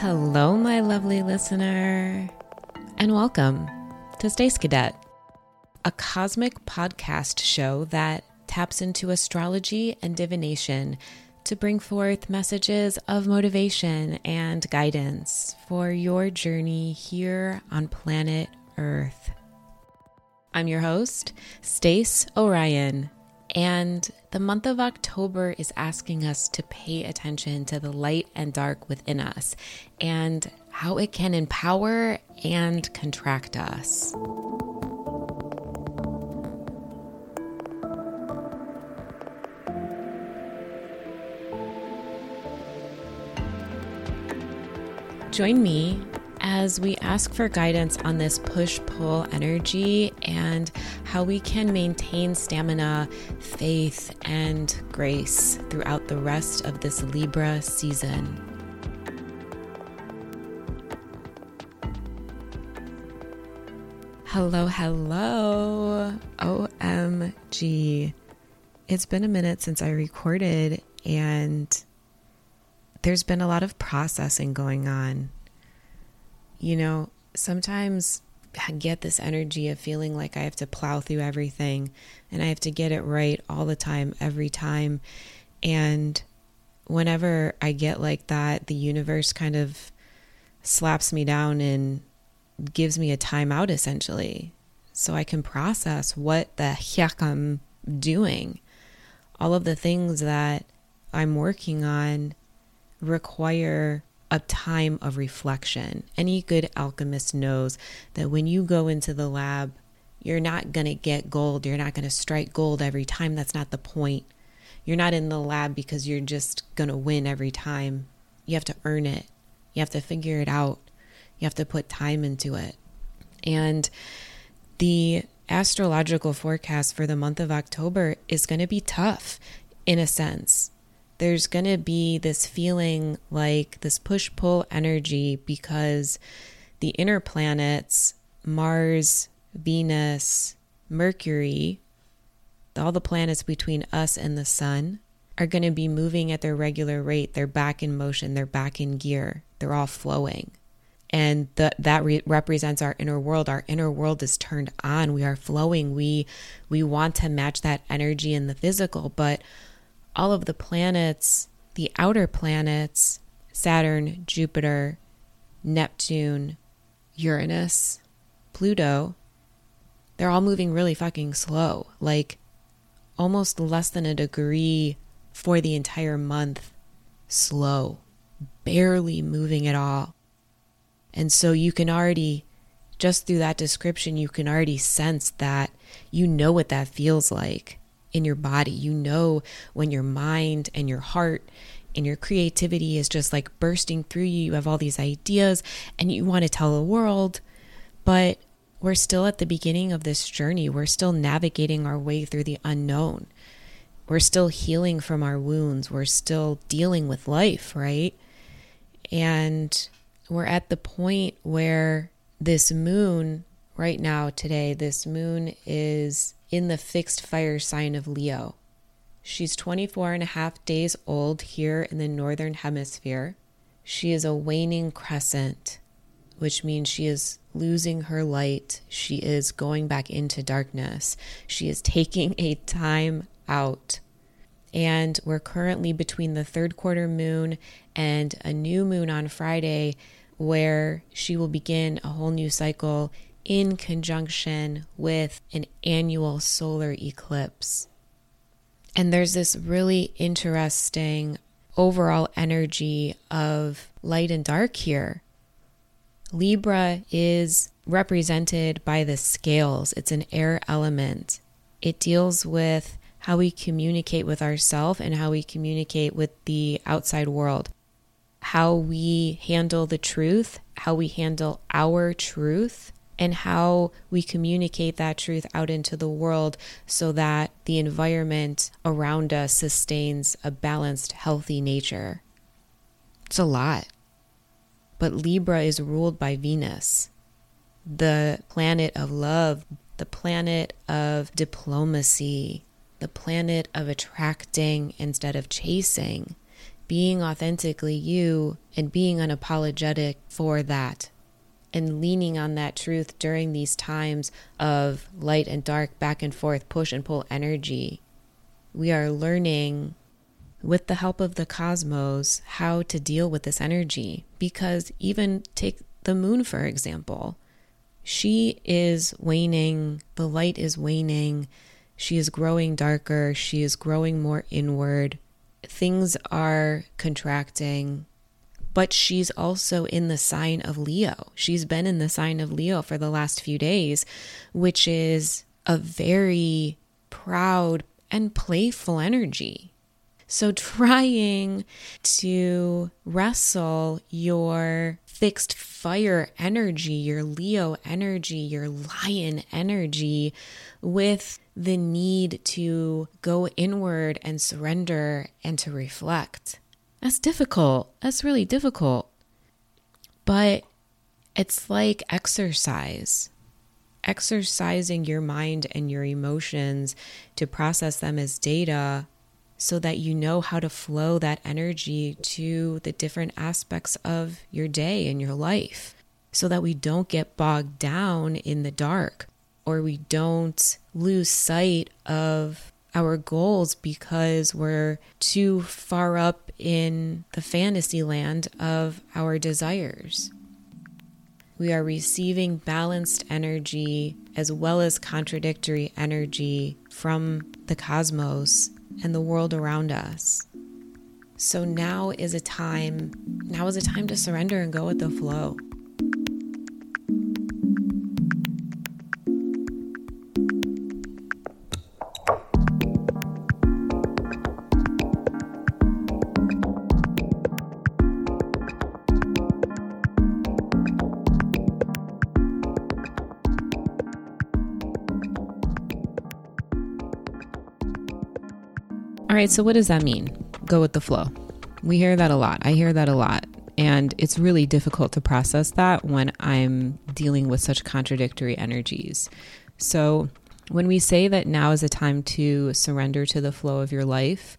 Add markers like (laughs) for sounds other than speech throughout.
Hello, my lovely listener, and welcome to Space Cadet, a cosmic podcast show that taps into astrology and divination to bring forth messages of motivation and guidance for your journey here on planet Earth. I'm your host, Stace Orion, and the month of October is asking us to pay attention to the light and dark within us and how it can empower and contract us. Join me as we ask for guidance on this push pull energy and how we can maintain stamina, faith, and grace throughout the rest of this Libra season. Hello, hello. OMG. It's been a minute since I recorded, and there's been a lot of processing going on you know, sometimes I get this energy of feeling like I have to plow through everything and I have to get it right all the time, every time. And whenever I get like that, the universe kind of slaps me down and gives me a timeout essentially so I can process what the heck I'm doing. All of the things that I'm working on require a time of reflection. Any good alchemist knows that when you go into the lab, you're not going to get gold. You're not going to strike gold every time. That's not the point. You're not in the lab because you're just going to win every time. You have to earn it, you have to figure it out, you have to put time into it. And the astrological forecast for the month of October is going to be tough in a sense there's going to be this feeling like this push pull energy because the inner planets, Mars, Venus, Mercury, all the planets between us and the sun, are going to be moving at their regular rate. They're back in motion, they're back in gear, they're all flowing. And the, that re- represents our inner world. Our inner world is turned on. We are flowing. We we want to match that energy in the physical, but all of the planets, the outer planets, Saturn, Jupiter, Neptune, Uranus, Pluto, they're all moving really fucking slow, like almost less than a degree for the entire month. Slow, barely moving at all. And so you can already, just through that description, you can already sense that you know what that feels like in your body. You know when your mind and your heart and your creativity is just like bursting through you. You have all these ideas and you want to tell the world, but we're still at the beginning of this journey. We're still navigating our way through the unknown. We're still healing from our wounds. We're still dealing with life, right? And we're at the point where this moon, right now, today, this moon is in the fixed fire sign of Leo. She's 24 and a half days old here in the northern hemisphere. She is a waning crescent, which means she is losing her light. She is going back into darkness. She is taking a time out. And we're currently between the third quarter moon and a new moon on Friday, where she will begin a whole new cycle in conjunction with an annular solar eclipse. And there's this really interesting overall energy of light and dark here. Libra is represented by the scales, it's an air element. It deals with how we communicate with ourselves and how we communicate with the outside world, how we handle the truth, how we handle our truth, and how we communicate that truth out into the world so that the environment around us sustains a balanced, healthy nature. It's a lot. But Libra is ruled by Venus, the planet of love, the planet of diplomacy, the planet of attracting instead of chasing, being authentically you and being unapologetic for that and leaning on that truth during these times of light and dark, back and forth, push and pull energy. We are learning with the help of the cosmos how to deal with this energy. Because even take the moon, for example, she is waning, the light is waning, she is growing darker, she is growing more inward. Things are contracting, but she's also in the sign of Leo. She's been in the sign of Leo for the last few days, which is a very proud and playful energy. So, (laughs) trying to wrestle your fixed fire energy, your Leo energy, your lion energy with the need to go inward and surrender and to reflect that's difficult. That's really difficult. But it's like exercise. Exercising your mind and your emotions to process them as data so that you know how to flow that energy to the different aspects of your day and your life so that we don't get bogged down in the dark or we don't lose sight of our goals because we're too far up in the fantasy land of our desires. We are receiving balanced energy as well as contradictory energy from the cosmos and the world around us. So now is a time, now is a time to surrender and go with the flow. Right, so what does that mean? Go with the flow. We hear that a lot. I hear that a lot. And it's really difficult to process that when I'm dealing with such contradictory energies. So, when we say that now is a time to surrender to the flow of your life,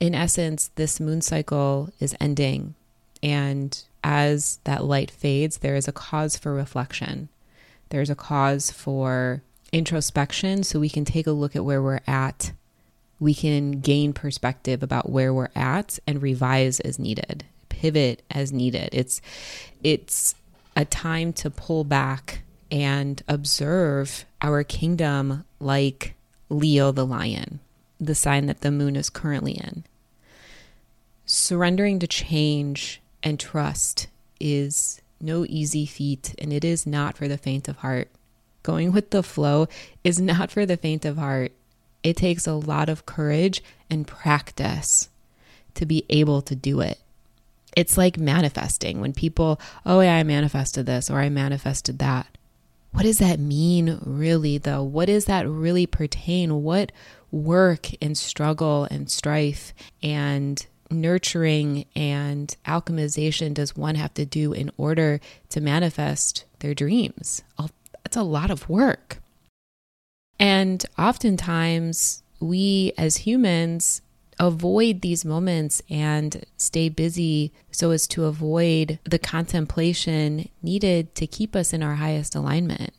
in essence, this moon cycle is ending. And as that light fades, there is a cause for reflection. There's a cause for introspection so we can take a look at where we're at we can gain perspective about where we're at and revise as needed, pivot as needed. It's it's a time to pull back and observe our kingdom like Leo the lion, the sign that the moon is currently in. Surrendering to change and trust is no easy feat, and it is not for the faint of heart. Going with the flow is not for the faint of heart. It takes a lot of courage and practice to be able to do it. It's like manifesting when people, oh, yeah, I manifested this or I manifested that. What does that mean, really, though? What does that really pertain? What work and struggle and strife and nurturing and alchemization does one have to do in order to manifest their dreams? That's a lot of work. And oftentimes, we as humans avoid these moments and stay busy so as to avoid the contemplation needed to keep us in our highest alignment.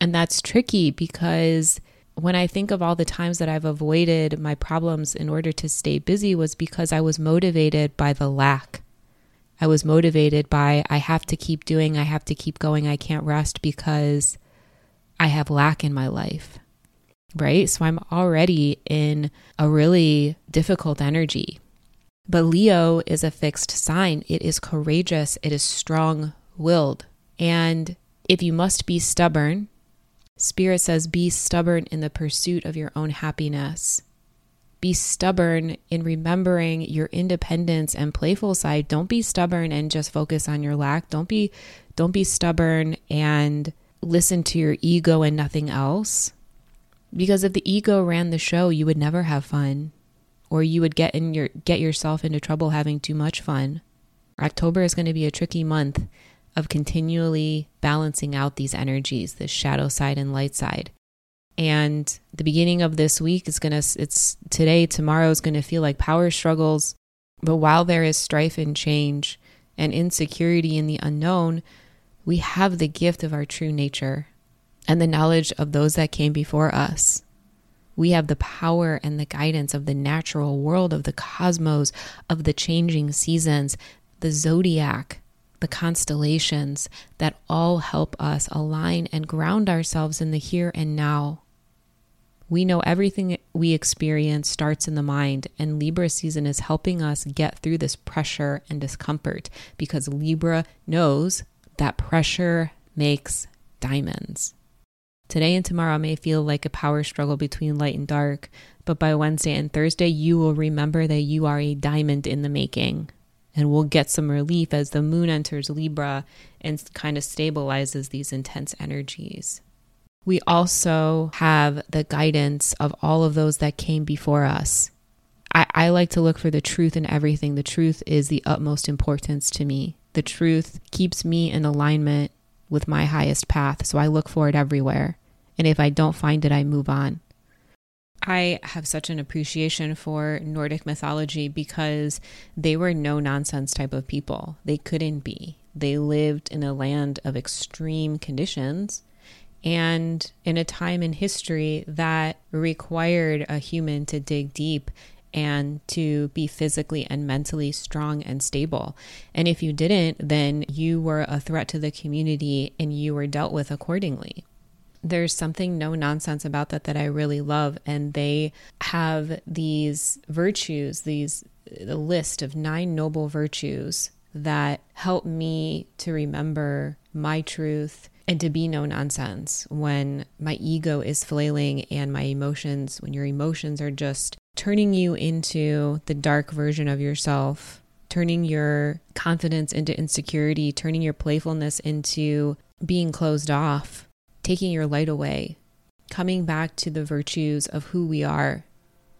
And that's tricky because when I think of all the times that I've avoided my problems in order to stay busy was because I was motivated by the lack. I was motivated by I have to keep doing, I have to keep going, I can't rest because I have lack in my life, right? So I'm already in a really difficult energy. But Leo is a fixed sign. It is courageous, it is strong willed. And if you must be stubborn, Spirit says, be stubborn in the pursuit of your own happiness. Be stubborn in remembering your independence and playful side. Don't be stubborn and just focus on your lack. Don't be don't be stubborn and listen to your ego and nothing else. Because if the ego ran the show, you would never have fun or you would get in your get yourself into trouble having too much fun. October is going to be a tricky month of continually balancing out these energies, the shadow side and light side. And the beginning of this week is going to it's today, tomorrow is going to feel like power struggles. But while there is strife and change and insecurity in the unknown, we have the gift of our true nature and the knowledge of those that came before us. We have the power and the guidance of the natural world, of the cosmos, of the changing seasons, the zodiac, the constellations that all help us align and ground ourselves in the here and now. We know everything we experience starts in the mind, and Libra season is helping us get through this pressure and discomfort because Libra knows that pressure makes diamonds. Today and tomorrow may feel like a power struggle between light and dark, but by Wednesday and Thursday, you will remember that you are a diamond in the making. And we'll get some relief as the moon enters Libra and kind of stabilizes these intense energies. We also have the guidance of all of those that came before us. I, I like to look for the truth in everything. The truth is the utmost importance to me. The truth keeps me in alignment with my highest path, so I look for it everywhere. And if I don't find it, I move on. I have such an appreciation for Nordic mythology because they were no nonsense type of people. They couldn't be. They lived in a land of extreme conditions and in a time in history that required a human to dig deep and to be physically and mentally strong and stable. And if you didn't, then you were a threat to the community and you were dealt with accordingly there's something no nonsense about that that I really love. And they have these virtues, these a list of nine noble virtues that help me to remember my truth and to be no nonsense when my ego is flailing and my emotions, when your emotions are just turning you into the dark version of yourself, turning your confidence into insecurity, turning your playfulness into being closed off taking your light away, coming back to the virtues of who we are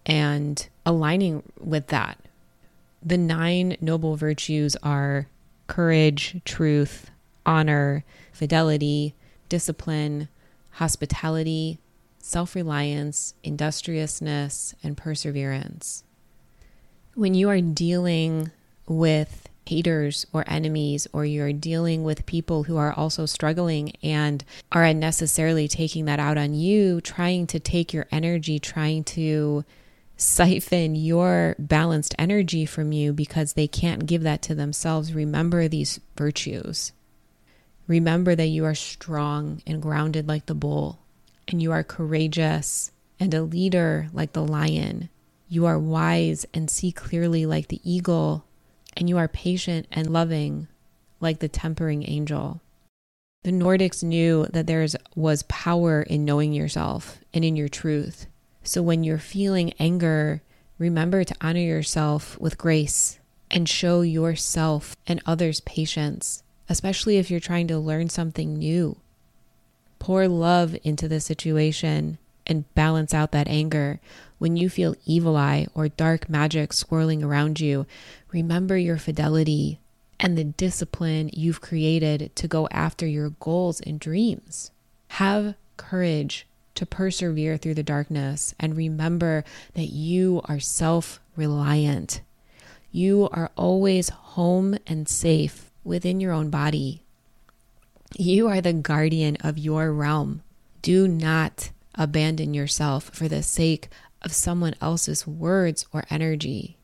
and aligning with that. The nine noble virtues are courage, truth, honor, fidelity, discipline, hospitality, self reliance, industriousness, and perseverance. When you are dealing with haters or enemies, or you're dealing with people who are also struggling and are unnecessarily taking that out on you, trying to take your energy, trying to siphon your balanced energy from you because they can't give that to themselves. Remember these virtues. Remember that you are strong and grounded like the bull, and you are courageous and a leader like the lion. You are wise and see clearly like the eagle and you are patient and loving like the tempering angel. The Nordics knew that there was power in knowing yourself and in your truth. So when you're feeling anger, remember to honor yourself with grace and show yourself and others patience, especially if you're trying to learn something new. Pour love into the situation and balance out that anger. When you feel evil eye or dark magic swirling around you, remember your fidelity and the discipline you've created to go after your goals and dreams. Have courage to persevere through the darkness and remember that you are self reliant. You are always home and safe within your own body. You are the guardian of your realm. Do not abandon yourself for the sake of someone else's words or energy.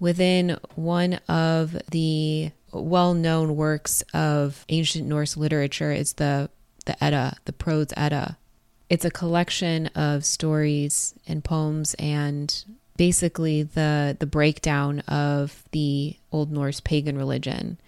Within one of the well known works of ancient Norse literature is the, the Edda, the Prose Edda. It's a collection of stories and poems and basically the the breakdown of the Old Norse pagan religion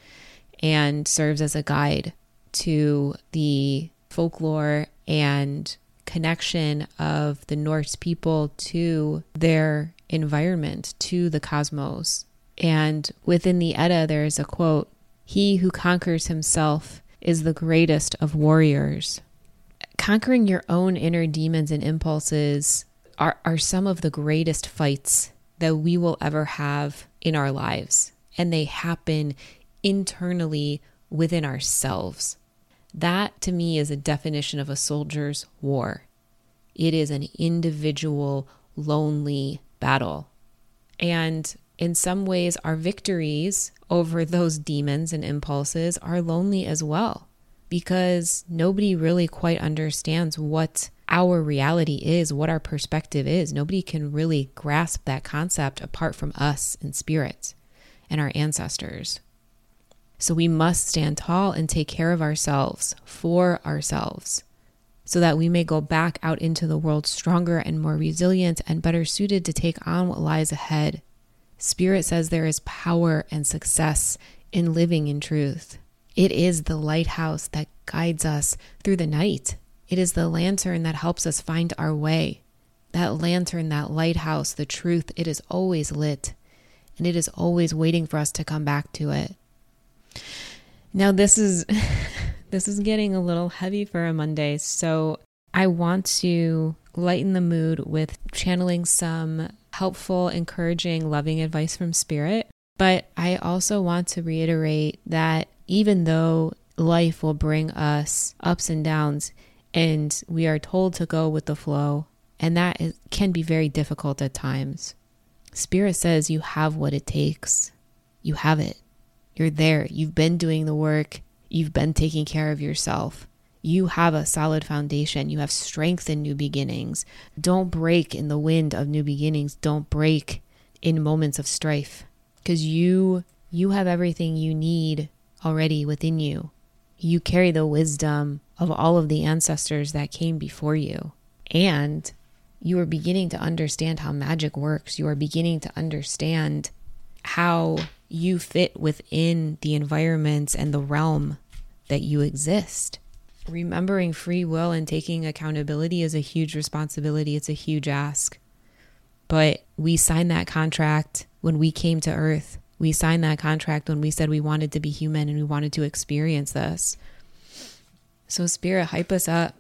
and serves as a guide to the folklore and connection of the Norse people to their environment, to the cosmos. And within the Edda, there is a quote He who conquers himself is the greatest of warriors. Conquering your own inner demons and impulses are, are some of the greatest fights that we will ever have in our lives. And they happen internally within ourselves. That to me is a definition of a soldier's war. It is an individual, lonely battle. And in some ways, our victories over those demons and impulses are lonely as well because nobody really quite understands what our reality is, what our perspective is. Nobody can really grasp that concept apart from us and spirit and our ancestors. So we must stand tall and take care of ourselves for ourselves so that we may go back out into the world stronger and more resilient and better suited to take on what lies ahead. Spirit says there is power and success in living in truth. It is the lighthouse that guides us through the night. It is the lantern that helps us find our way. That lantern, that lighthouse, the truth, it is always lit and it is always waiting for us to come back to it. Now this is (laughs) this is getting a little heavy for a Monday, so I want to lighten the mood with channeling some helpful, encouraging, loving advice from spirit. But I also want to reiterate that even though life will bring us ups and downs and we are told to go with the flow, and that is, can be very difficult at times. Spirit says you have what it takes. You have it. You're there. You've been doing the work. You've been taking care of yourself. You have a solid foundation. You have strength in new beginnings. Don't break in the wind of new beginnings. Don't break in moments of strife because you you have everything you need already within you. You carry the wisdom of all of the ancestors that came before you. And you are beginning to understand how magic works. You are beginning to understand how you fit within the environments and the realm that you exist. Remembering free will and taking accountability is a huge responsibility. It's a huge ask. But we signed that contract when we came to Earth. We signed that contract when we said we wanted to be human and we wanted to experience this. So, Spirit, hype us up.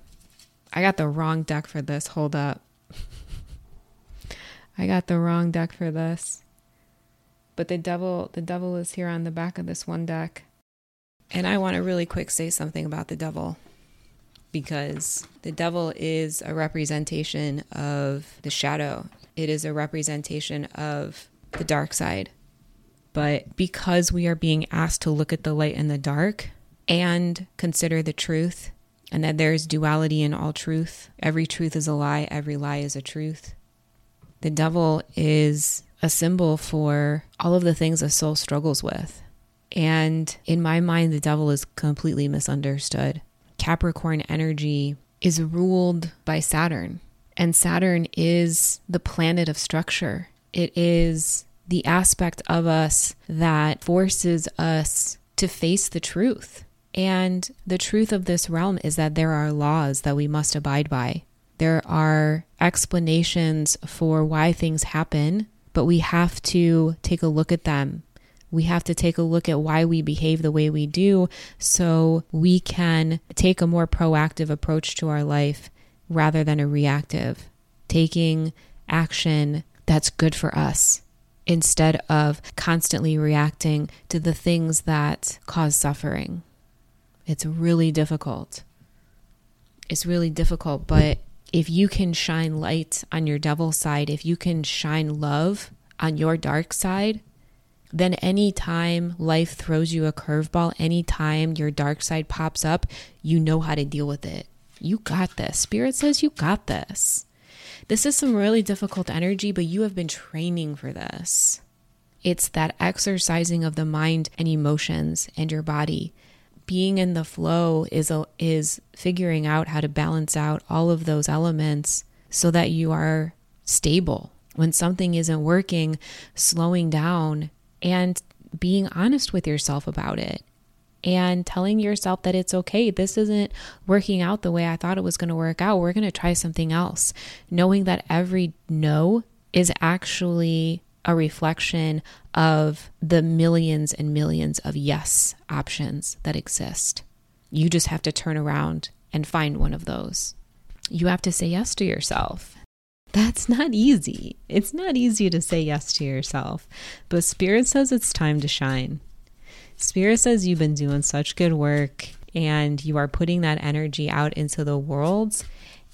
I got the wrong deck for this. Hold up. (laughs) I got the wrong deck for this. But the devil, the devil is here on the back of this one deck. And I want to really quick say something about the devil because the devil is a representation of the shadow. It is a representation of the dark side. But because we are being asked to look at the light and the dark and consider the truth, and that there is duality in all truth, every truth is a lie, every lie is a truth the devil is a symbol for all of the things a soul struggles with. And in my mind, the devil is completely misunderstood. Capricorn energy is ruled by Saturn, and Saturn is the planet of structure. It is the aspect of us that forces us to face the truth. And the truth of this realm is that there are laws that we must abide by. There are explanations for why things happen, but we have to take a look at them. We have to take a look at why we behave the way we do so we can take a more proactive approach to our life rather than a reactive, taking action that's good for us instead of constantly reacting to the things that cause suffering. It's really difficult. It's really difficult, but if you can shine light on your devil side, if you can shine love on your dark side, then anytime life throws you a curveball, anytime your dark side pops up, you know how to deal with it. You got this. Spirit says you got this. This is some really difficult energy, but you have been training for this. It's that exercising of the mind and emotions and your body being in the flow is a, is figuring out how to balance out all of those elements so that you are stable when something isn't working slowing down and being honest with yourself about it and telling yourself that it's okay. This isn't working out the way I thought it was going to work out. We're going to try something else. Knowing that every no is actually a reflection of the millions and millions of yes options that exist. You just have to turn around and find one of those. You have to say yes to yourself. That's not easy. It's not easy to say yes to yourself, but Spirit says it's time to shine. Spirit says you've been doing such good work and you are putting that energy out into the world.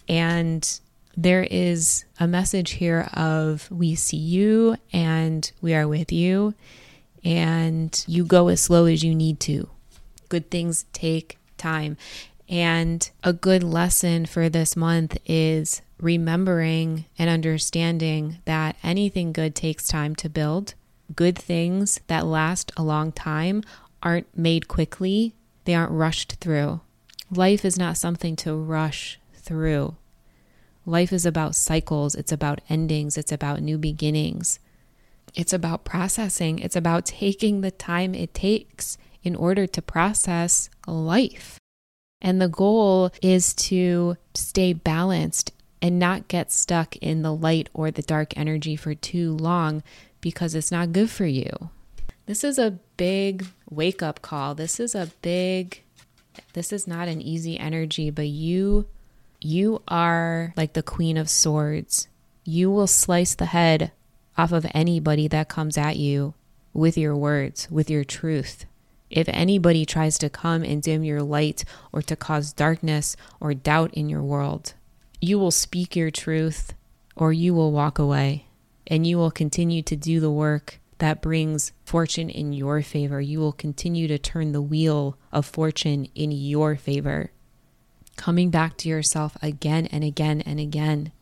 And there is a message here of we see you and we are with you, and you go as slow as you need to. Good things take time. And a good lesson for this month is remembering and understanding that anything good takes time to build. Good things that last a long time aren't made quickly, they aren't rushed through. Life is not something to rush through. Life is about cycles, it's about endings, it's about new beginnings. It's about processing, it's about taking the time it takes in order to process life. And the goal is to stay balanced and not get stuck in the light or the dark energy for too long because it's not good for you. This is a big wake up call. This is a big this is not an easy energy, but you you are like the queen of swords. You will slice the head off of anybody that comes at you with your words, with your truth. If anybody tries to come and dim your light or to cause darkness or doubt in your world, you will speak your truth or you will walk away and you will continue to do the work that brings fortune in your favor. You will continue to turn the wheel of fortune in your favor. Coming back to yourself again and again and again.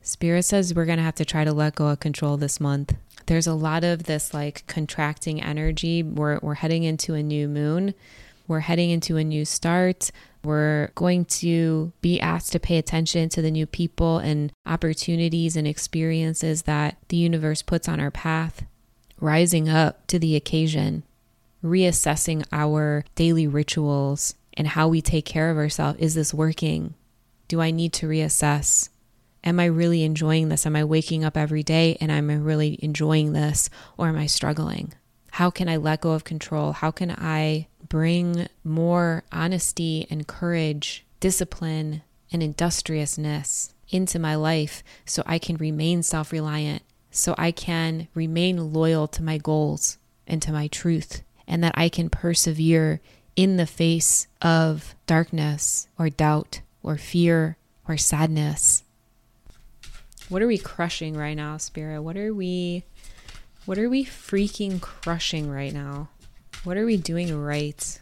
Spirit says we're going to have to try to let go of control this month there's a lot of this like contracting energy. We're, we're heading into a new moon. We're heading into a new start. We're going to be asked to pay attention to the new people and opportunities and experiences that the universe puts on our path, rising up to the occasion, reassessing our daily rituals and how we take care of ourselves. Is this working? Do I need to reassess? am I really enjoying this? Am I waking up every day and am I really enjoying this or am I struggling? How can I let go of control? How can I bring more honesty and courage, discipline, and industriousness into my life so I can remain self reliant, so I can remain loyal to my goals and to my truth, and that I can persevere in the face of darkness or doubt or fear or sadness what are we crushing right now, Spirit? What are we what are we freaking crushing right now? What are we doing right?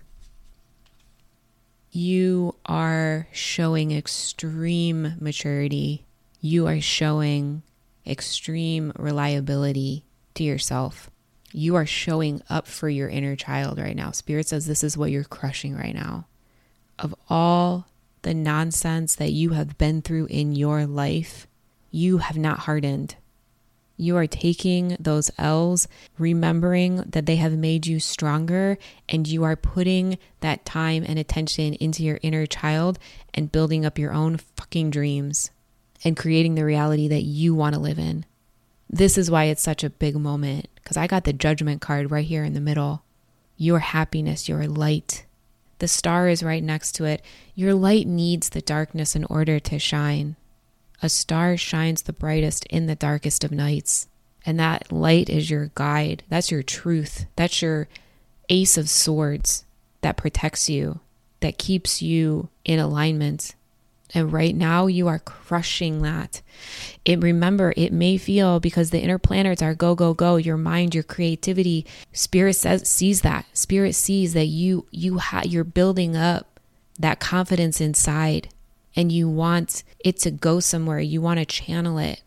You are showing extreme maturity. You are showing extreme reliability to yourself. You are showing up for your inner child right now. Spirit says this is what you're crushing right now. Of all the nonsense that you have been through in your life, you have not hardened. You are taking those L's, remembering that they have made you stronger, and you are putting that time and attention into your inner child and building up your own fucking dreams and creating the reality that you want to live in. This is why it's such a big moment because I got the judgment card right here in the middle. Your happiness, your light. The star is right next to it. Your light needs the darkness in order to shine. A star shines the brightest in the darkest of nights. And that light is your guide. That's your truth. That's your ace of swords that protects you, that keeps you in alignment. And right now you are crushing that. It remember it may feel because the inner planets are go go go, your mind, your creativity, spirit says sees that. Spirit sees that you you ha- you're building up that confidence inside and you want it to go somewhere, you want to channel it.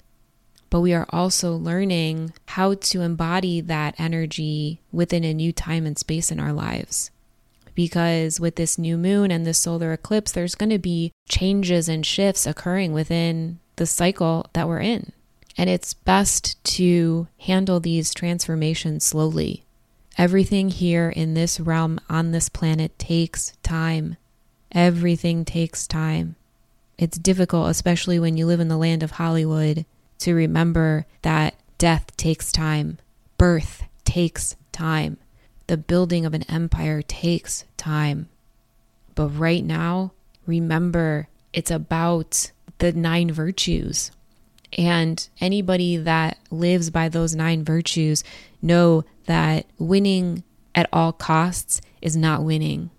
But we are also learning how to embody that energy within a new time and space in our lives. Because with this new moon and this solar eclipse, there's going to be changes and shifts occurring within the cycle that we're in. And it's best to handle these transformations slowly. Everything here in this realm on this planet takes time. Everything takes time. It's difficult, especially when you live in the land of Hollywood, to remember that death takes time, birth takes time, the building of an empire takes time. But right now, remember it's about the nine virtues. And anybody that lives by those nine virtues know that winning at all costs is not winning.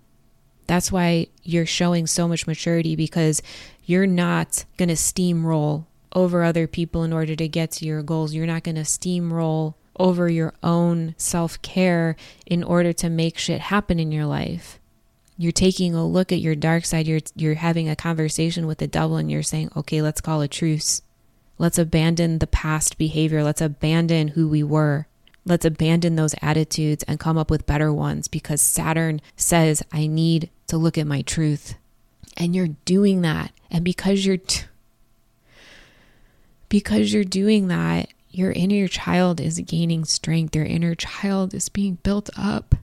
That's why you're showing so much maturity because you're not going to steamroll over other people in order to get to your goals. You're not going to steamroll over your own self care in order to make shit happen in your life. You're taking a look at your dark side. You're, you're having a conversation with the devil and you're saying, okay, let's call a truce. Let's abandon the past behavior. Let's abandon who we were. Let's abandon those attitudes and come up with better ones because Saturn says, I need to look at my truth. And you're doing that. And because you're. T- because you're doing that, your inner child is gaining strength. Your inner child is being built up.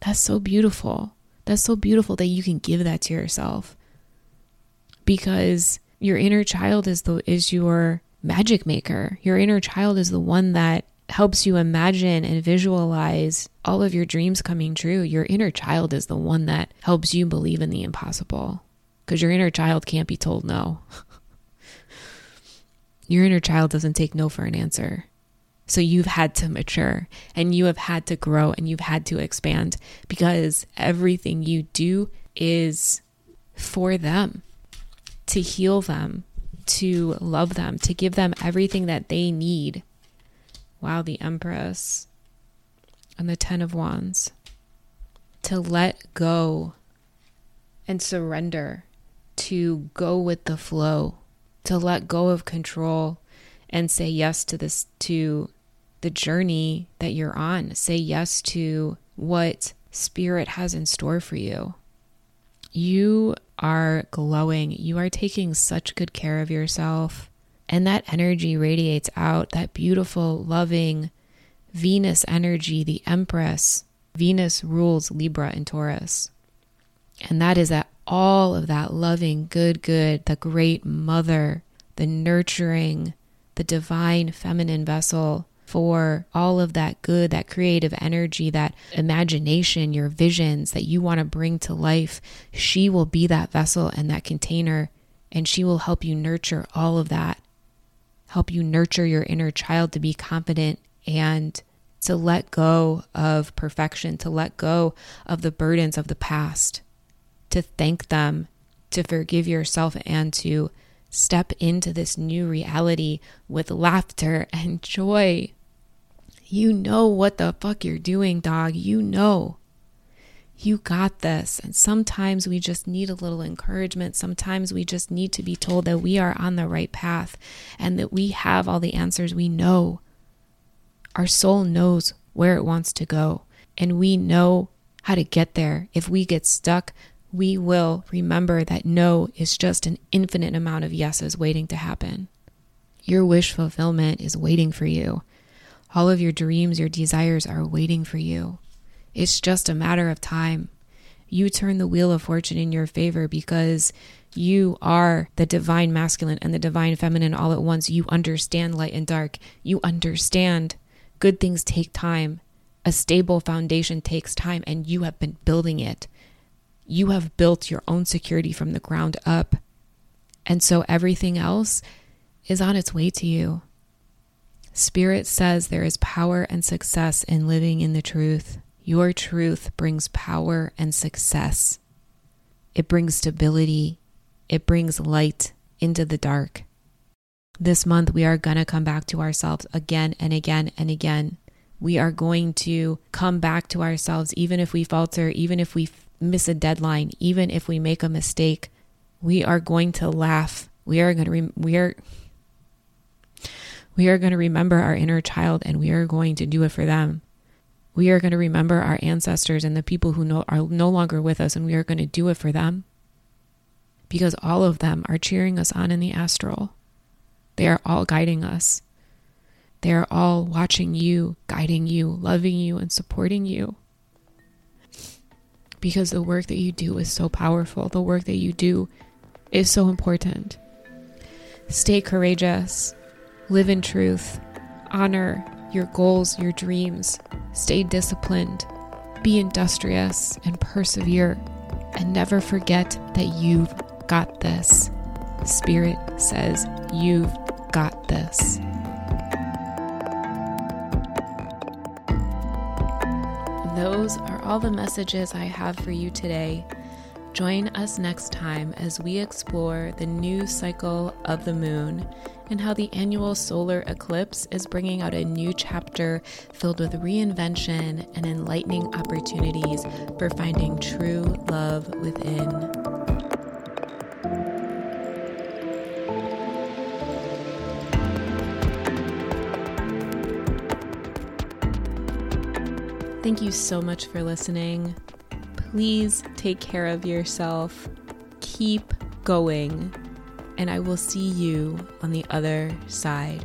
That's so beautiful. That's so beautiful that you can give that to yourself. Because your inner child is the is your magic maker. Your inner child is the one that helps you imagine and visualize all of your dreams coming true. Your inner child is the one that helps you believe in the impossible. Because your inner child can't be told no. (laughs) Your inner child doesn't take no for an answer. So you've had to mature and you have had to grow and you've had to expand because everything you do is for them, to heal them, to love them, to give them everything that they need. Wow, the Empress and the Ten of Wands. To let go and surrender, to go with the flow to let go of control and say yes to this to the journey that you're on. Say yes to what spirit has in store for you. You are glowing. You are taking such good care of yourself. And that energy radiates out that beautiful, loving Venus energy, the Empress. Venus rules Libra and Taurus. And that is that all of that loving, good, good, the great mother, the nurturing, the divine feminine vessel for all of that good, that creative energy, that imagination, your visions that you want to bring to life. She will be that vessel and that container, and she will help you nurture all of that, help you nurture your inner child to be confident and to let go of perfection, to let go of the burdens of the past to thank them, to forgive yourself, and to step into this new reality with laughter and joy. You know what the fuck you're doing, dog. You know. You got this. And sometimes we just need a little encouragement. Sometimes we just need to be told that we are on the right path and that we have all the answers we know. Our soul knows where it wants to go, and we know how to get there. If we get stuck, we will remember that no is just an infinite amount of yeses waiting to happen. Your wish fulfillment is waiting for you. All of your dreams, your desires are waiting for you. It's just a matter of time. You turn the wheel of fortune in your favor because you are the divine masculine and the divine feminine all at once. You understand light and dark. You understand good things take time. A stable foundation takes time, and you have been building it. You have built your own security from the ground up. And so everything else is on its way to you. Spirit says there is power and success in living in the truth. Your truth brings power and success. It brings stability. It brings light into the dark. This month, we are going to come back to ourselves again and again and again. We are going to come back to ourselves, even if we falter, even if we miss a deadline, even if we make a mistake, we are going to laugh. We are going to re- we are we are going to remember our inner child and we are going to do it for them. We are going to remember our ancestors and the people who know, are no longer with us and we are going to do it for them. Because all of them are cheering us on in the astral. They are all guiding us. They are all watching you, guiding you, loving you, and supporting you because the work that you do is so powerful. The work that you do is so important. Stay courageous, live in truth, honor your goals, your dreams, stay disciplined, be industrious, and persevere. And never forget that you've got this. Spirit says, You've got this. Those are all the messages I have for you today. Join us next time as we explore the new cycle of the moon and how the annular solar eclipse is bringing out a new chapter filled with reinvention and enlightening opportunities for finding true love within. Thank you so much for listening. Please take care of yourself. Keep going. And I will see you on the other side.